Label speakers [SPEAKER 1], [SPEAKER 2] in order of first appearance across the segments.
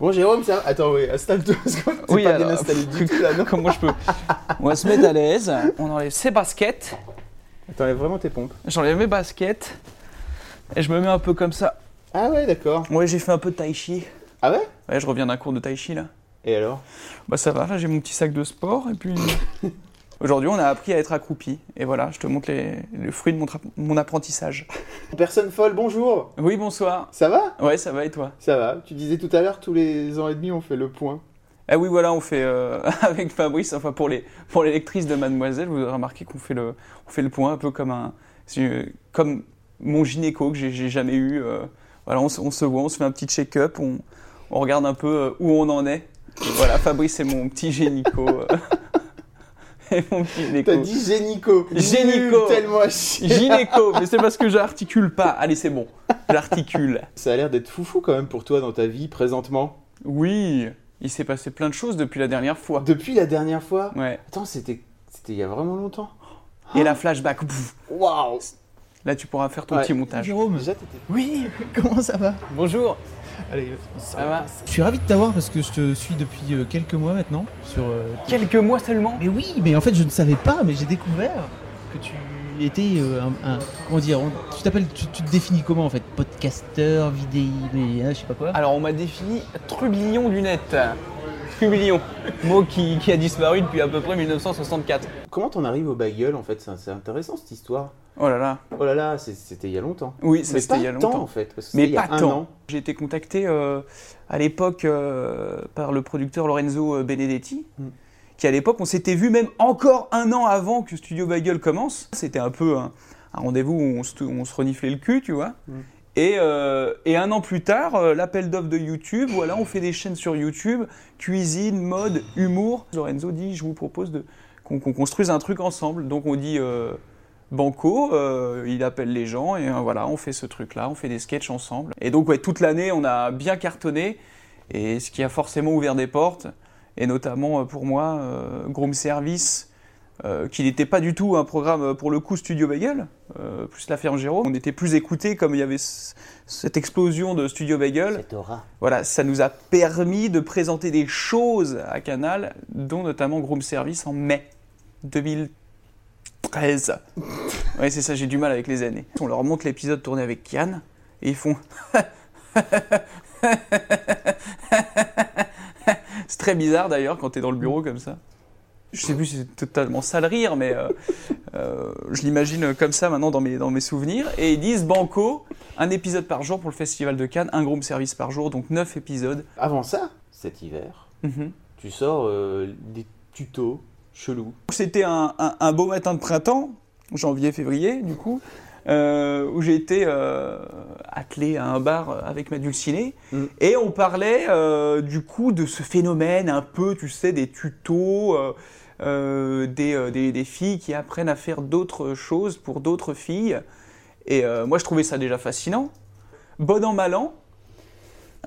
[SPEAKER 1] Bon, Jérôme, ça. Attends, oui, installe-toi. parce que
[SPEAKER 2] Oui,
[SPEAKER 1] pas bien
[SPEAKER 2] alors,
[SPEAKER 1] installé du tout là, non
[SPEAKER 2] Comment je peux On va se mettre à l'aise. On enlève ses baskets.
[SPEAKER 1] T'enlèves vraiment tes pompes.
[SPEAKER 2] J'enlève mes baskets. Et je me mets un peu comme ça.
[SPEAKER 1] Ah ouais, d'accord.
[SPEAKER 2] Ouais, j'ai fait un peu de tai chi.
[SPEAKER 1] Ah ouais?
[SPEAKER 2] Ouais, je reviens d'un cours de tai chi là.
[SPEAKER 1] Et alors?
[SPEAKER 2] Bah ça va, là j'ai mon petit sac de sport et puis. Aujourd'hui, on a appris à être accroupi. Et voilà, je te montre les, le fruit de mon, apprentissage.
[SPEAKER 1] Personne folle, bonjour.
[SPEAKER 2] Oui, bonsoir.
[SPEAKER 1] Ça va?
[SPEAKER 2] Ouais, ça va et toi?
[SPEAKER 1] Ça va. Tu disais tout à l'heure, tous les ans et demi, on fait le point.
[SPEAKER 2] Ah oui, voilà, on fait euh, avec Fabrice, enfin pour les pour les lectrices de Mademoiselle, vous avez remarqué qu'on fait le on fait le point un peu comme un c'est, comme mon gynéco que j'ai, jamais eu. euh, voilà, on, se- on se voit, on se fait un petit check-up, on, on regarde un peu euh, où on en est. Voilà, Fabrice c'est mon petit gynéco. euh, et mon petit gynéco.
[SPEAKER 1] T'as dit génico.
[SPEAKER 2] Génico.
[SPEAKER 1] Tellement.
[SPEAKER 2] Gynéco, mais c'est parce que j'articule pas. Allez, c'est bon, j'articule.
[SPEAKER 1] Ça a l'air d'être foufou quand même pour toi dans ta vie présentement.
[SPEAKER 2] Oui, il s'est passé plein de choses depuis la dernière fois.
[SPEAKER 1] Depuis la dernière fois
[SPEAKER 2] Ouais.
[SPEAKER 1] Attends, c'était c'était il y a vraiment longtemps.
[SPEAKER 2] Et la flashback.
[SPEAKER 1] Waouh
[SPEAKER 2] Là, tu pourras faire ton
[SPEAKER 1] Ouais.
[SPEAKER 2] petit montage.
[SPEAKER 3] Jérôme,
[SPEAKER 1] Déjà,
[SPEAKER 3] oui, comment ça va?
[SPEAKER 2] Bonjour.
[SPEAKER 3] Allez,
[SPEAKER 2] Ça va
[SPEAKER 3] Je suis ravi de t'avoir parce que je te suis depuis euh, quelques mois maintenant sur. euh,
[SPEAKER 2] Quelques mois seulement.
[SPEAKER 3] Mais oui, mais en fait je ne savais pas, mais j'ai découvert que tu étais euh, un, un- comment dire, on- tu t'appelles, tu, tu te définis comment en fait, podcasteur, vidéo, mais hein, je sais pas quoi.
[SPEAKER 2] Alors, on m'a défini trublion du Mot qui, qui a disparu depuis à peu près 1964.
[SPEAKER 1] Comment t'en arrives au bagel en fait C'est c'est intéressant cette histoire.
[SPEAKER 2] Oh là là.
[SPEAKER 1] Oh là là, c'est- c'était il y a longtemps.
[SPEAKER 2] Oui, ça c'était il y a
[SPEAKER 1] tant
[SPEAKER 2] longtemps.
[SPEAKER 1] en fait. Parce que
[SPEAKER 2] Mais
[SPEAKER 1] c'était il y a
[SPEAKER 2] pas
[SPEAKER 1] un
[SPEAKER 2] tant.
[SPEAKER 1] an.
[SPEAKER 2] J'ai été contacté euh, à l'époque euh, par le producteur Lorenzo Benedetti,
[SPEAKER 1] Mm.
[SPEAKER 2] qui à l'époque, on s'était vu même encore un an avant que Studio Bagel commence. C'était un peu un, un rendez-vous où on se, on se reniflait le cul, tu vois.
[SPEAKER 1] Mm.
[SPEAKER 2] Et, euh, et un an plus tard, euh, l'appel d'offres de YouTube, voilà, on fait des chaînes sur YouTube, cuisine, mode, humour. Lorenzo dit, je vous propose qu'on, construise un truc ensemble. Donc on dit... euh, Banco, il appelle les gens et voilà, on fait ce truc-là, on fait des sketchs ensemble. Et donc toute l'année, on a bien cartonné et ce qui a forcément ouvert des portes, et notamment pour moi, Groom Service, euh, qui n'était pas du tout un programme pour le coup Studio Bagel, euh, plus la ferme Géraud. On était plus écoutés comme il y avait cette explosion de Studio Bagel.
[SPEAKER 1] Cette aura.
[SPEAKER 2] Voilà, ça nous a permis de présenter des choses à Canal, dont notamment Groom Service en mai 2013. ouais, c'est ça, j'ai du mal avec les années. On leur montre l'épisode tourné avec Kian, et ils font. c'est très bizarre d'ailleurs quand t'es dans le bureau comme ça. Je sais plus si c'est totalement ça le rire, mais euh, euh, je l'imagine comme ça maintenant dans mes, dans mes souvenirs. Et ils disent Banco, un épisode par jour pour le Festival de Cannes, un groupe service par jour, donc 9 épisodes.
[SPEAKER 1] Avant ça, cet hiver,
[SPEAKER 2] Mhm.
[SPEAKER 1] tu sors euh, des tutos chelous.
[SPEAKER 2] C'était un, un- un beau matin de printemps, janvier-février du coup, où j'ai été attelé à un bar avec ma dulcinée,
[SPEAKER 1] Mm.
[SPEAKER 2] et on parlait du coup de ce phénomène un peu, tu sais, des tutos, euh, euh, des, des- des filles qui apprennent à faire d'autres choses pour d'autres filles. Et euh, moi je trouvais ça déjà fascinant. Bon an, mal an.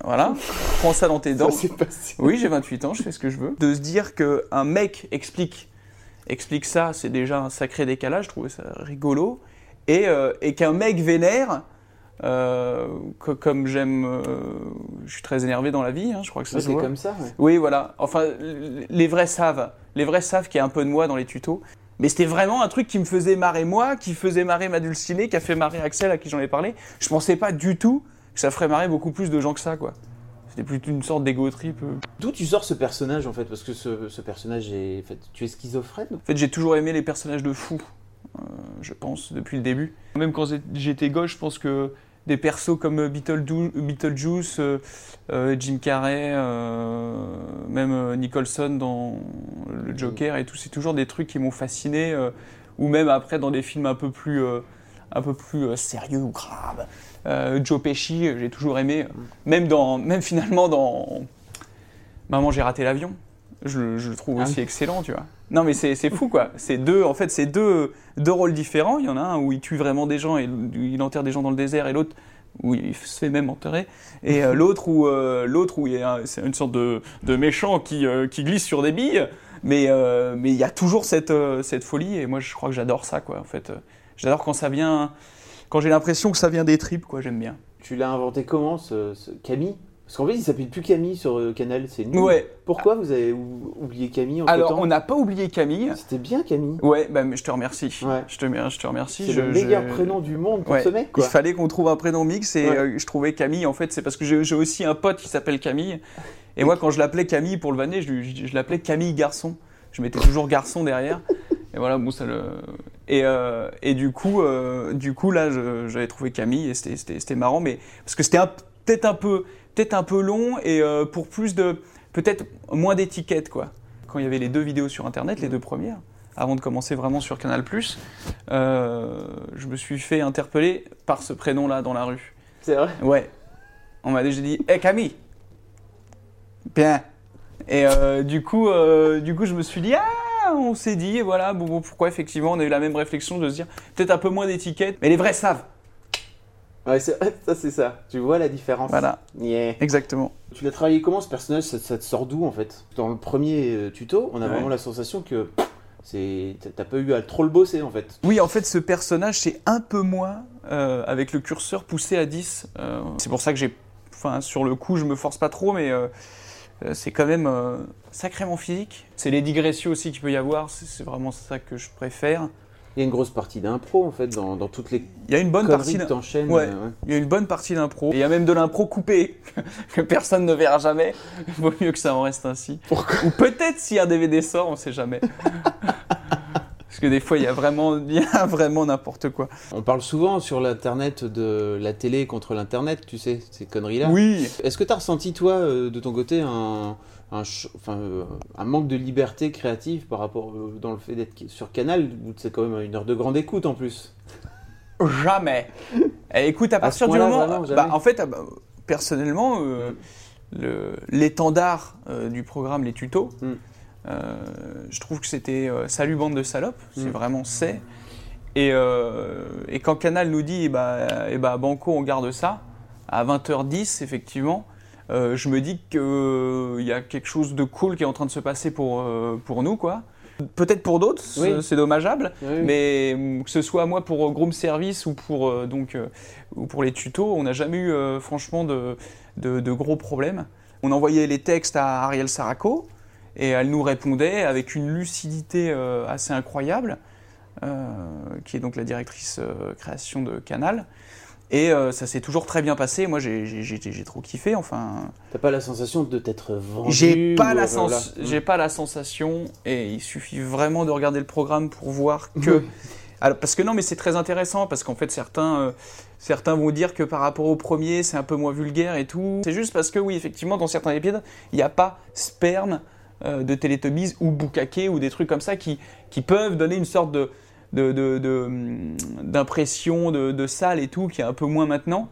[SPEAKER 2] Voilà, prends ça dans tes dents.
[SPEAKER 1] Ça passé.
[SPEAKER 2] Oui, j'ai 28 ans, je fais ce que je veux. De se dire qu'un mec explique, explique ça, c'est déjà un sacré décalage, je trouvais ça rigolo. Et, euh, et qu'un mec vénère, euh, que- comme j'aime, euh, je suis très énervé dans la vie, hein, je crois que ça se voit.
[SPEAKER 1] comme ça, ouais.
[SPEAKER 2] Oui, voilà. Enfin, les vrais savent. Les vrais savent qu'il y a un peu de moi dans les tutos. Mais c'était vraiment un truc qui me faisait marrer moi, qui faisait marrer ma dulcinée, qui a fait marrer Axel à qui j'en ai parlé. Je pensais pas du tout que ça ferait marrer beaucoup plus de gens que ça, quoi. C'était plutôt une sorte d'ego trip. euh.
[SPEAKER 1] D'où tu sors ce personnage en fait? Parce que ce, ce personnage est. en fait, tu es schizophrène?
[SPEAKER 2] En fait, j'ai toujours aimé les personnages de fous, je pense, depuis le début. Même quand j'étais gauche, je pense que des persos comme euh, Beetleju- Beetlejuice, euh, euh, Jim Carrey, même Nicholson dans le Joker et tout, c'est toujours des trucs qui m'ont fasciné. ou même après dans des films un peu plus, un peu plus sérieux ou graves. Joe Pesci, j'ai toujours aimé. Même, dans, même finalement dans Maman, j'ai raté l'avion. Je, le- je le trouve
[SPEAKER 1] Ah
[SPEAKER 2] aussi excellent, tu vois. Non, mais c'est fou, quoi. C'est deux, en fait, c'est deux, deux rôles différents. Il y en a un où il tue vraiment des gens et il enterre des gens dans le désert, et l'autre où il se fait même enterrer. Et euh, l'autre où, euh, l'autre où il y a c'est une sorte de, de méchant qui, euh, qui glisse sur des billes. Mais mais il y a toujours cette, cette folie, et moi, je crois que j'adore ça, quoi. En fait, j'adore quand ça vient, quand j'ai l'impression que ça vient des tripes, quoi. J'aime bien.
[SPEAKER 1] Tu l'as inventé comment, ce, ce Camille? Parce qu'en fait, il s'appelle plus Camille sur euh, Canal, c'est nul.
[SPEAKER 2] Ouais.
[SPEAKER 1] Pourquoi vous avez ou- oublié Camille en
[SPEAKER 2] Alors, on n'a pas oublié Camille.
[SPEAKER 1] C'était bien Camille.
[SPEAKER 2] Ouais, bah, mais je te remercie.
[SPEAKER 1] Ouais.
[SPEAKER 2] Je, te, je te remercie.
[SPEAKER 1] C'est le meilleur
[SPEAKER 2] je-
[SPEAKER 1] prénom du monde pour
[SPEAKER 2] Ouais.
[SPEAKER 1] ce mec,
[SPEAKER 2] Il fallait qu'on trouve un prénom mix et
[SPEAKER 1] Ouais.
[SPEAKER 2] euh, je trouvais Camille, en fait, c'est parce que j'ai aussi un pote qui s'appelle Camille. Et moi, quand je l'appelais Camille pour le vanner, je, lui- je- je l'appelais Camille Garçon. Je mettais toujours garçon derrière. Et voilà, bon, ça le. Et, euh, et du, coup, euh, du coup, là, j'avais trouvé Camille et c'était- c'était c'était marrant, mais parce que c'était peut-être un, peu, peut un peu long et euh, pour plus de. Peut-être moins d'étiquettes, quoi. Quand il y avait les deux vidéos sur Internet, les deux premières, avant de commencer vraiment sur Canal, euh, je me suis fait interpeller par ce prénom-là dans la rue.
[SPEAKER 1] C'est vrai?
[SPEAKER 2] Ouais. On m'a déjà dit Hé Camille Bien. Et euh, du, coup, euh, du coup, je me suis dit Ah On s'est dit, et voilà, bon, bon, pourquoi effectivement on a eu la même réflexion de se dire peut-être un peu moins d'étiquettes, mais les vrais savent.
[SPEAKER 1] Ouais, c'est- ça c'est ça. Tu vois la différence.
[SPEAKER 2] Voilà,
[SPEAKER 1] Yeah.
[SPEAKER 2] exactement.
[SPEAKER 1] Tu l'as travaillé comment ce personnage ça, ça te sort d'où en fait? Dans le premier euh, tuto, on a
[SPEAKER 2] Ouais.
[SPEAKER 1] vraiment la sensation que t'as- pas eu à trop le bosser en fait.
[SPEAKER 2] Oui, en fait, ce personnage, c'est un peu moins euh, avec le curseur poussé à 10. Euh, c'est pour ça que j'ai. Enfin, sur le coup, je me force pas trop, mais euh, c'est quand même euh, sacrément physique. C'est les digressions aussi qu'il peut y avoir, c'est vraiment ça que je préfère.
[SPEAKER 1] Il y a une grosse partie d'impro en fait dans, dans toutes les
[SPEAKER 2] Il y a une bonne partie. Ouais.
[SPEAKER 1] euh, ouais.
[SPEAKER 2] Il y a une bonne partie d'impro. Et il y a même de l'impro coupé que personne ne verra jamais. Vaut mieux que ça en reste ainsi. Ou peut-être si un DVD sort, on sait jamais. Parce que des fois, il y a vraiment, a vraiment n'importe quoi.
[SPEAKER 1] On parle souvent sur l'internet de la télé contre l'internet, tu sais, ces conneries-là.
[SPEAKER 2] Oui.
[SPEAKER 1] Est-ce que tu as ressenti, toi, euh, de ton côté, un, un, ch- enfin, euh, un manque de liberté créative par rapport euh, dans le fait d'être sur Canal, où c'est quand même une heure de grande écoute en plus?
[SPEAKER 2] Jamais. Eh, écoute, à partir du moment,
[SPEAKER 1] vraiment,
[SPEAKER 2] bah, en fait, ah bah, personnellement, euh, le- l'étendard euh, du programme Les Tutos,
[SPEAKER 1] Mm.
[SPEAKER 2] Euh, je trouve que c'était euh, Salut bande de salopes, c'est
[SPEAKER 1] Mm.
[SPEAKER 2] vraiment c'est. Et, euh, et quand Canal nous dit, eh bah, eh bah, Banco, on garde ça, à 20h10, effectivement, euh, je me dis qu'il y a quelque chose de cool qui est en train de se passer pour, euh, pour nous, quoi. Peut-être pour d'autres,
[SPEAKER 1] Oui.
[SPEAKER 2] c'est- dommageable,
[SPEAKER 1] Oui.
[SPEAKER 2] mais mm, que ce soit moi pour euh, Groom Service ou pour, euh, donc, euh, ou pour les tutos, on n'a jamais eu euh, franchement de, de- de gros problèmes. On envoyait les textes à Ariel Saraco et elle nous répondait avec une lucidité euh, assez incroyable, euh, qui est donc la directrice euh, création de Canal. Et euh, ça s'est toujours très bien passé. Moi, j'ai- trop kiffé. Enfin,
[SPEAKER 1] T'as pas la sensation de t'être vendu
[SPEAKER 2] j'ai pas,
[SPEAKER 1] ou,
[SPEAKER 2] la sens-
[SPEAKER 1] voilà.
[SPEAKER 2] j'ai pas la sensation, et il suffit vraiment de regarder le programme pour voir que. Alors, parce que non, mais c'est très intéressant, parce qu'en fait, certains, euh, certains vont dire que par rapport au premier, c'est un peu moins vulgaire et tout. C'est juste parce que, oui, effectivement, dans certains épisodes, il n'y a pas sperme euh, de Teletubbies ou Bukake ou des trucs comme ça qui, qui peuvent donner une sorte de de- de- de, hum, d'impression de, de salle et tout, qui est un peu moins maintenant.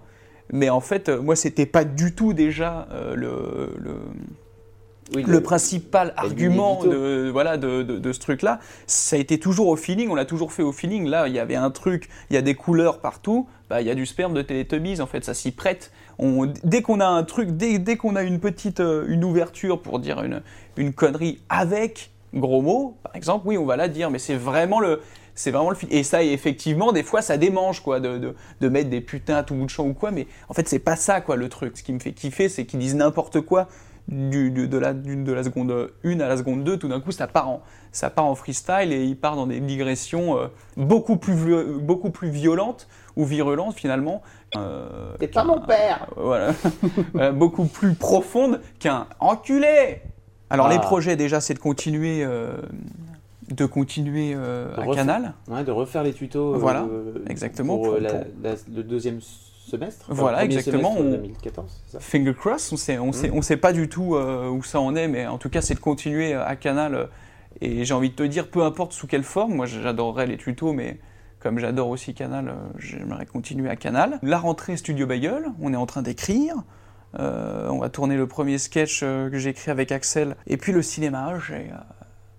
[SPEAKER 2] Mais en fait, euh, moi, c'était pas du tout déjà euh, le,
[SPEAKER 1] Oui,
[SPEAKER 2] le principal argument de, voilà, de, de- de ce truc-là, ça a été toujours au feeling, on l'a toujours fait au feeling. Là, il y avait un truc, il y a des couleurs partout, bah, il y a du sperme de Teletubbies, en fait, ça s'y prête. On, dès qu'on a un truc, dès, dès qu'on a une petite euh, une ouverture pour dire une, une connerie avec gros mots, par exemple, oui, on va la dire, mais c'est vraiment le. C'est vraiment le Et ça, effectivement, des fois, ça démange, quoi, de, de, de mettre des putains à tout bout de champ ou quoi, mais en fait, c'est pas ça, quoi, le truc. Ce qui me fait kiffer, c'est qu'ils disent n'importe quoi du, du- de, la, du- de la seconde 1 à la seconde 2, tout d'un coup, ça part, en, ça part en freestyle et il part dans des digressions euh, beaucoup, plus, beaucoup plus violentes ou virulentes, finalement. Euh,
[SPEAKER 1] T'es pas mon père
[SPEAKER 2] voilà, Euh, beaucoup plus profonde qu'un enculé. Alors
[SPEAKER 1] Ah.
[SPEAKER 2] les projets déjà, c'est de continuer, euh, de continuer euh,
[SPEAKER 1] De
[SPEAKER 2] à
[SPEAKER 1] refaire-
[SPEAKER 2] Canal.
[SPEAKER 1] Ouais, de refaire les tutos. euh,
[SPEAKER 2] Voilà,
[SPEAKER 1] euh,
[SPEAKER 2] exactement,
[SPEAKER 1] Pour, euh,
[SPEAKER 2] pour-
[SPEAKER 1] la-
[SPEAKER 2] pour-
[SPEAKER 1] la- le deuxième semestre.
[SPEAKER 2] Voilà, exactement,
[SPEAKER 1] semestre
[SPEAKER 2] on-
[SPEAKER 1] 2014, c'est ça
[SPEAKER 2] Finger cross, on sait, on sait,
[SPEAKER 1] Mm.
[SPEAKER 2] on sait pas du tout euh, où ça en est, mais en tout cas, c'est de continuer à Canal. euh, et j'ai envie de te dire, peu importe sous quelle forme, moi j'adorerais les tutos, mais comme j'adore aussi Canal, euh, j'aimerais continuer à Canal. La rentrée Studio Bagel, on est en train d'écrire. Euh, on va tourner le premier sketch euh, que j'ai écrit avec Axel. Et puis le cinéma, j'ai...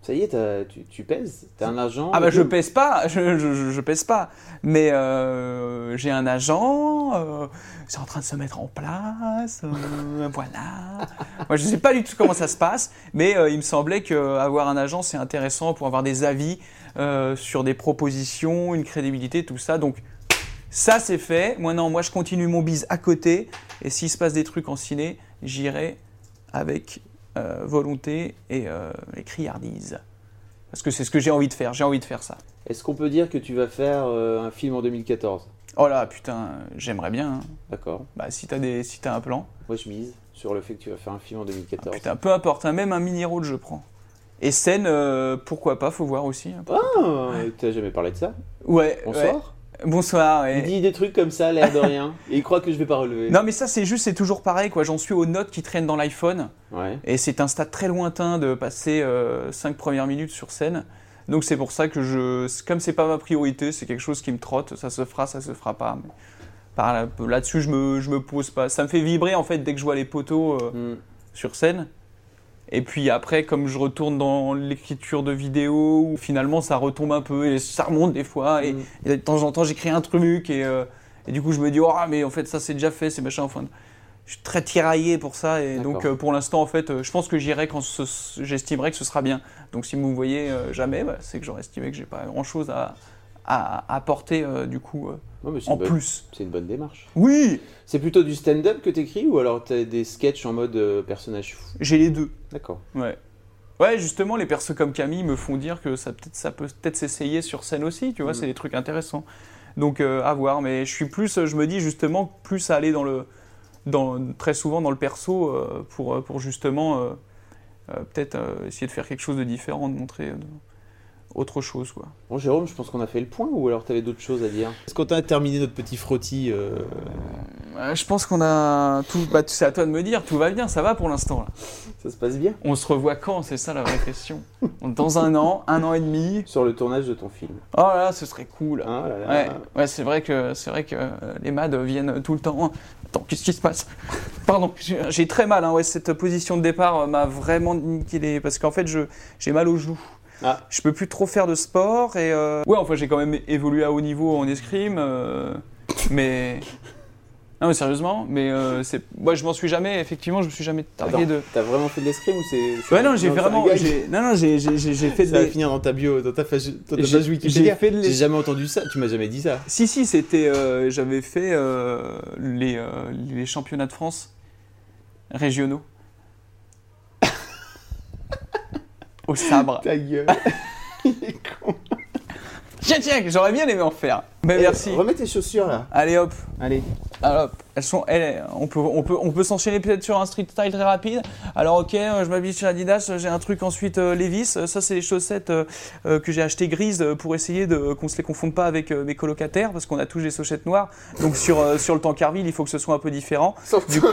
[SPEAKER 1] Ça y est, tu, tu pèses T'as un agent
[SPEAKER 2] Ah bah je pèse pas, je, je, je- je pèse pas. Mais euh, j'ai un agent, euh, c'est en train de se mettre en place, euh, voilà. Moi je sais pas du tout comment ça se passe, mais euh, il me semblait qu'avoir un agent c'est intéressant pour avoir des avis sur des propositions, une crédibilité, tout ça. Donc ça c'est fait. Moi non, moi je continue mon bise à côté. Et s'il se passe des trucs en ciné, j'irai avec euh, volonté et, euh, et criardise. Parce que c'est ce que j'ai envie de faire, j'ai envie de faire ça.
[SPEAKER 1] Est-ce qu'on peut dire que tu vas faire euh, un film en 2014
[SPEAKER 2] Oh là, putain, j'aimerais bien. hein.
[SPEAKER 1] D'accord.
[SPEAKER 2] Bah, si t'as des, si t'as un plan.
[SPEAKER 1] Moi, je mise sur le fait que tu vas faire un film en 2014.
[SPEAKER 2] Putain, peu importe, hein, même un mini-rôle, je prends. Et scène, euh, pourquoi pas, faut voir aussi. hein.
[SPEAKER 1] Ah, t'as jamais parlé de ça?
[SPEAKER 2] Ouais.
[SPEAKER 1] Bonsoir.
[SPEAKER 2] ouais. Bonsoir. ouais.
[SPEAKER 1] Il dit des trucs comme ça, l'air de rien, et il croit que je vais pas relever.
[SPEAKER 2] Non, mais ça, c'est juste, c'est toujours pareil, quoi. J'en suis aux notes qui traînent dans l'iPhone.
[SPEAKER 1] Ouais.
[SPEAKER 2] Et c'est un stade très lointain de passer 5 premières minutes sur scène. Donc c'est pour ça que je, comme c'est pas ma priorité, c'est quelque chose qui me trotte. Ça se fera, ça se fera pas. Mais par là- là-dessus, je me, je me pose pas. Ça me fait vibrer en fait dès que je vois les poteaux euh,
[SPEAKER 1] Hmm.
[SPEAKER 2] sur scène. Et puis après, comme je retourne dans l'écriture de vidéos, où finalement ça retombe un peu et ça remonte des fois. Et,
[SPEAKER 1] Mm.
[SPEAKER 2] et de temps en temps, j'écris un truc et, euh, et du coup, je me dis, oh, mais en fait, ça c'est déjà fait, c'est machin. Enfin, je suis très tiraillé pour ça. Et donc, euh, pour l'instant, en fait, euh, je pense que j'irai quand j'estimerai que ce sera bien. Donc, si vous me voyez jamais, bah, c'est que j'aurais estimé que j'ai pas grand chose à, à, apporter euh, du coup euh,
[SPEAKER 1] Ouais,
[SPEAKER 2] en
[SPEAKER 1] bonne-
[SPEAKER 2] plus.
[SPEAKER 1] C'est une bonne démarche.
[SPEAKER 2] Oui,
[SPEAKER 1] C'est plutôt du stand-up que t'écris ou alors t'as des sketchs en mode euh, personnage fou?
[SPEAKER 2] J'ai les deux.
[SPEAKER 1] D'accord.
[SPEAKER 2] Ouais. Ouais, justement, les persos comme Camille me font dire que ça, peut-être, ça peut peut-être s'essayer sur scène aussi, tu vois,
[SPEAKER 1] Mm.
[SPEAKER 2] c'est des trucs intéressants. Donc, à voir, mais je suis plus, je me dis justement, plus à aller dans le, dans, très souvent dans le perso pour, pour justement peut-être essayer de faire quelque chose de différent, de montrer de- autre chose, quoi.
[SPEAKER 1] Bon, Jérôme, je pense qu'on a fait le point ou alors t'avais d'autres choses à dire? Est-ce qu'on a terminé notre petit frottis euh,
[SPEAKER 2] Euh, je pense qu'on a tout, bah, c'est à toi de me dire, tout va bien, ça va pour l'instant, là.
[SPEAKER 1] Ça se passe bien?
[SPEAKER 2] On se revoit quand, c'est ça la vraie question. Dans un an, un an et demi.
[SPEAKER 1] Sur le tournage de ton film.
[SPEAKER 2] Oh là là, ce serait cool.
[SPEAKER 1] Ah là là.
[SPEAKER 2] Ouais, ouais c'est vrai que c'est vrai que euh, les MAD viennent tout le temps. Attends, qu'est-ce qui se passe? Pardon, j'ai très mal. Hein, ouais, cette position de départ m'a vraiment niqué les... parce qu'en fait, je j'ai mal aux joues.
[SPEAKER 1] Ah.
[SPEAKER 2] Je peux plus trop faire de sport et euh, ouais, enfin, j'ai quand même évolué à haut niveau en escrime, euh, mais non, mais sérieusement, mais euh, c'est, moi, je m'en suis jamais. Effectivement, je me suis jamais targué
[SPEAKER 1] Attends,
[SPEAKER 2] de.
[SPEAKER 1] T'as vraiment fait de l'escrime ou c'est.
[SPEAKER 2] Ouais, non, j'ai vraiment, j'ai, non, non, j'ai, j'ai, j'ai- j'ai fait
[SPEAKER 1] Ça va finir dans ta bio, dans ta page, dans ta
[SPEAKER 2] J'ai-
[SPEAKER 1] page Wikipédia.
[SPEAKER 2] j'ai fait de l'es-
[SPEAKER 1] J'ai jamais entendu ça. Tu m'as jamais dit ça.
[SPEAKER 2] Si, si, c'était. euh, j'avais fait euh, les, les championnats de France régionaux. Au sabre.
[SPEAKER 1] Ta gueule.
[SPEAKER 2] Tiens, tiens, j'aurais bien aimé en faire.
[SPEAKER 1] Eh,
[SPEAKER 2] merci.
[SPEAKER 1] Remets tes chaussures là.
[SPEAKER 2] Allez hop.
[SPEAKER 1] Allez.
[SPEAKER 2] Alors, hop. Elles sont, elles, on peut, on peut, on peut s'enchaîner peut-être sur un street style très rapide. Alors, ok, euh, je m'habille chez Adidas. J'ai un truc ensuite euh, Levi's. Euh, Ça, c'est les chaussettes euh, euh, que j'ai achetées grises euh, pour essayer de qu'on se les confonde pas avec euh, mes colocataires parce qu'on a tous des chaussettes noires. Donc sur euh, sur le Tankerville, il faut que ce soit un peu différent. Du coup,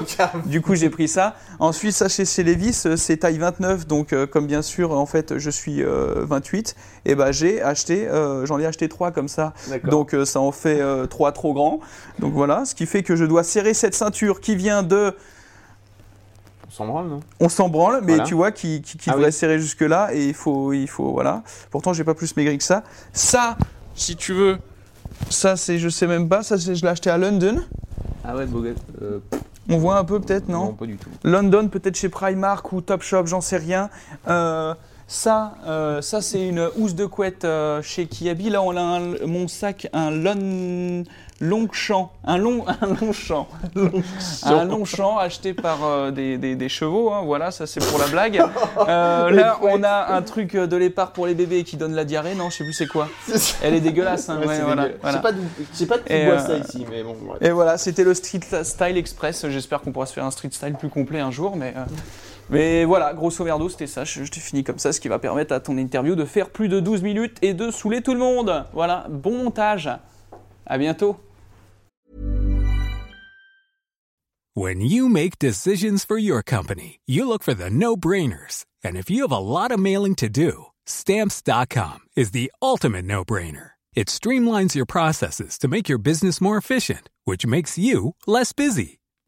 [SPEAKER 2] du coup, j'ai pris ça. Ensuite, ça chez, chez Levi's, euh, c'est taille 29. Donc, euh, comme bien sûr, en fait, je suis euh, 28. Et ben, j'ai acheté, euh, j'en ai acheté trois comme ça. Donc, ça en fait euh, trois trop grands. Donc voilà, ce qui fait que je dois serrer cette ceinture qui vient de,
[SPEAKER 1] On s'en branle, non?
[SPEAKER 2] On s'en branle, mais
[SPEAKER 1] Voilà.
[SPEAKER 2] tu vois, qui, qui, qui
[SPEAKER 1] Ah
[SPEAKER 2] devrait
[SPEAKER 1] oui.
[SPEAKER 2] serrer jusque là. Et il faut, il faut, voilà. Pourtant, j'ai pas plus maigri que ça. Ça, si tu veux, ça, c'est, je sais même pas. Ça, c'est- je l'ai acheté à London.
[SPEAKER 1] Ah ouais, Bogat. Euh,
[SPEAKER 2] On voit un peu peut-être, non
[SPEAKER 1] pas du tout.
[SPEAKER 2] London, peut-être chez Primark ou Topshop, j'en sais rien. Euh, ça, euh, ça c'est une housse de couette euh, chez Kiabi. Là, on a un- mon sac, un long, long champ, un long, un long champ, un long champ acheté par euh, des, des- des chevaux. hein. Voilà, ça c'est pour la blague. Là, on a un truc de l'épargne pour les bébés qui donne la diarrhée. Non, je sais plus c'est quoi. Elle est dégueulasse. hein.
[SPEAKER 1] Ouais,
[SPEAKER 2] Ouais, voilà, voilà.
[SPEAKER 1] Pas pas de qui
[SPEAKER 2] Et,
[SPEAKER 1] boit
[SPEAKER 2] euh,
[SPEAKER 1] ça ici, mais bon.
[SPEAKER 2] Et voilà, c'était le Street Style Express. J'espère qu'on pourra se faire un Street Style plus complet un jour, mais, mais voilà, grosso merdo, c'était ça. Je, t'ai fini comme ça, ce qui va permettre à ton interview de faire plus de 12 minutes et de saouler tout le monde. Voilà, bon montage. À bientôt.
[SPEAKER 4] When you make decisions for your company, you look for the no brainers. And if you have a lot of mailing to do, stamps.com is the ultimate no brainer. It streamlines your processes to make your business more efficient, which makes you less busy.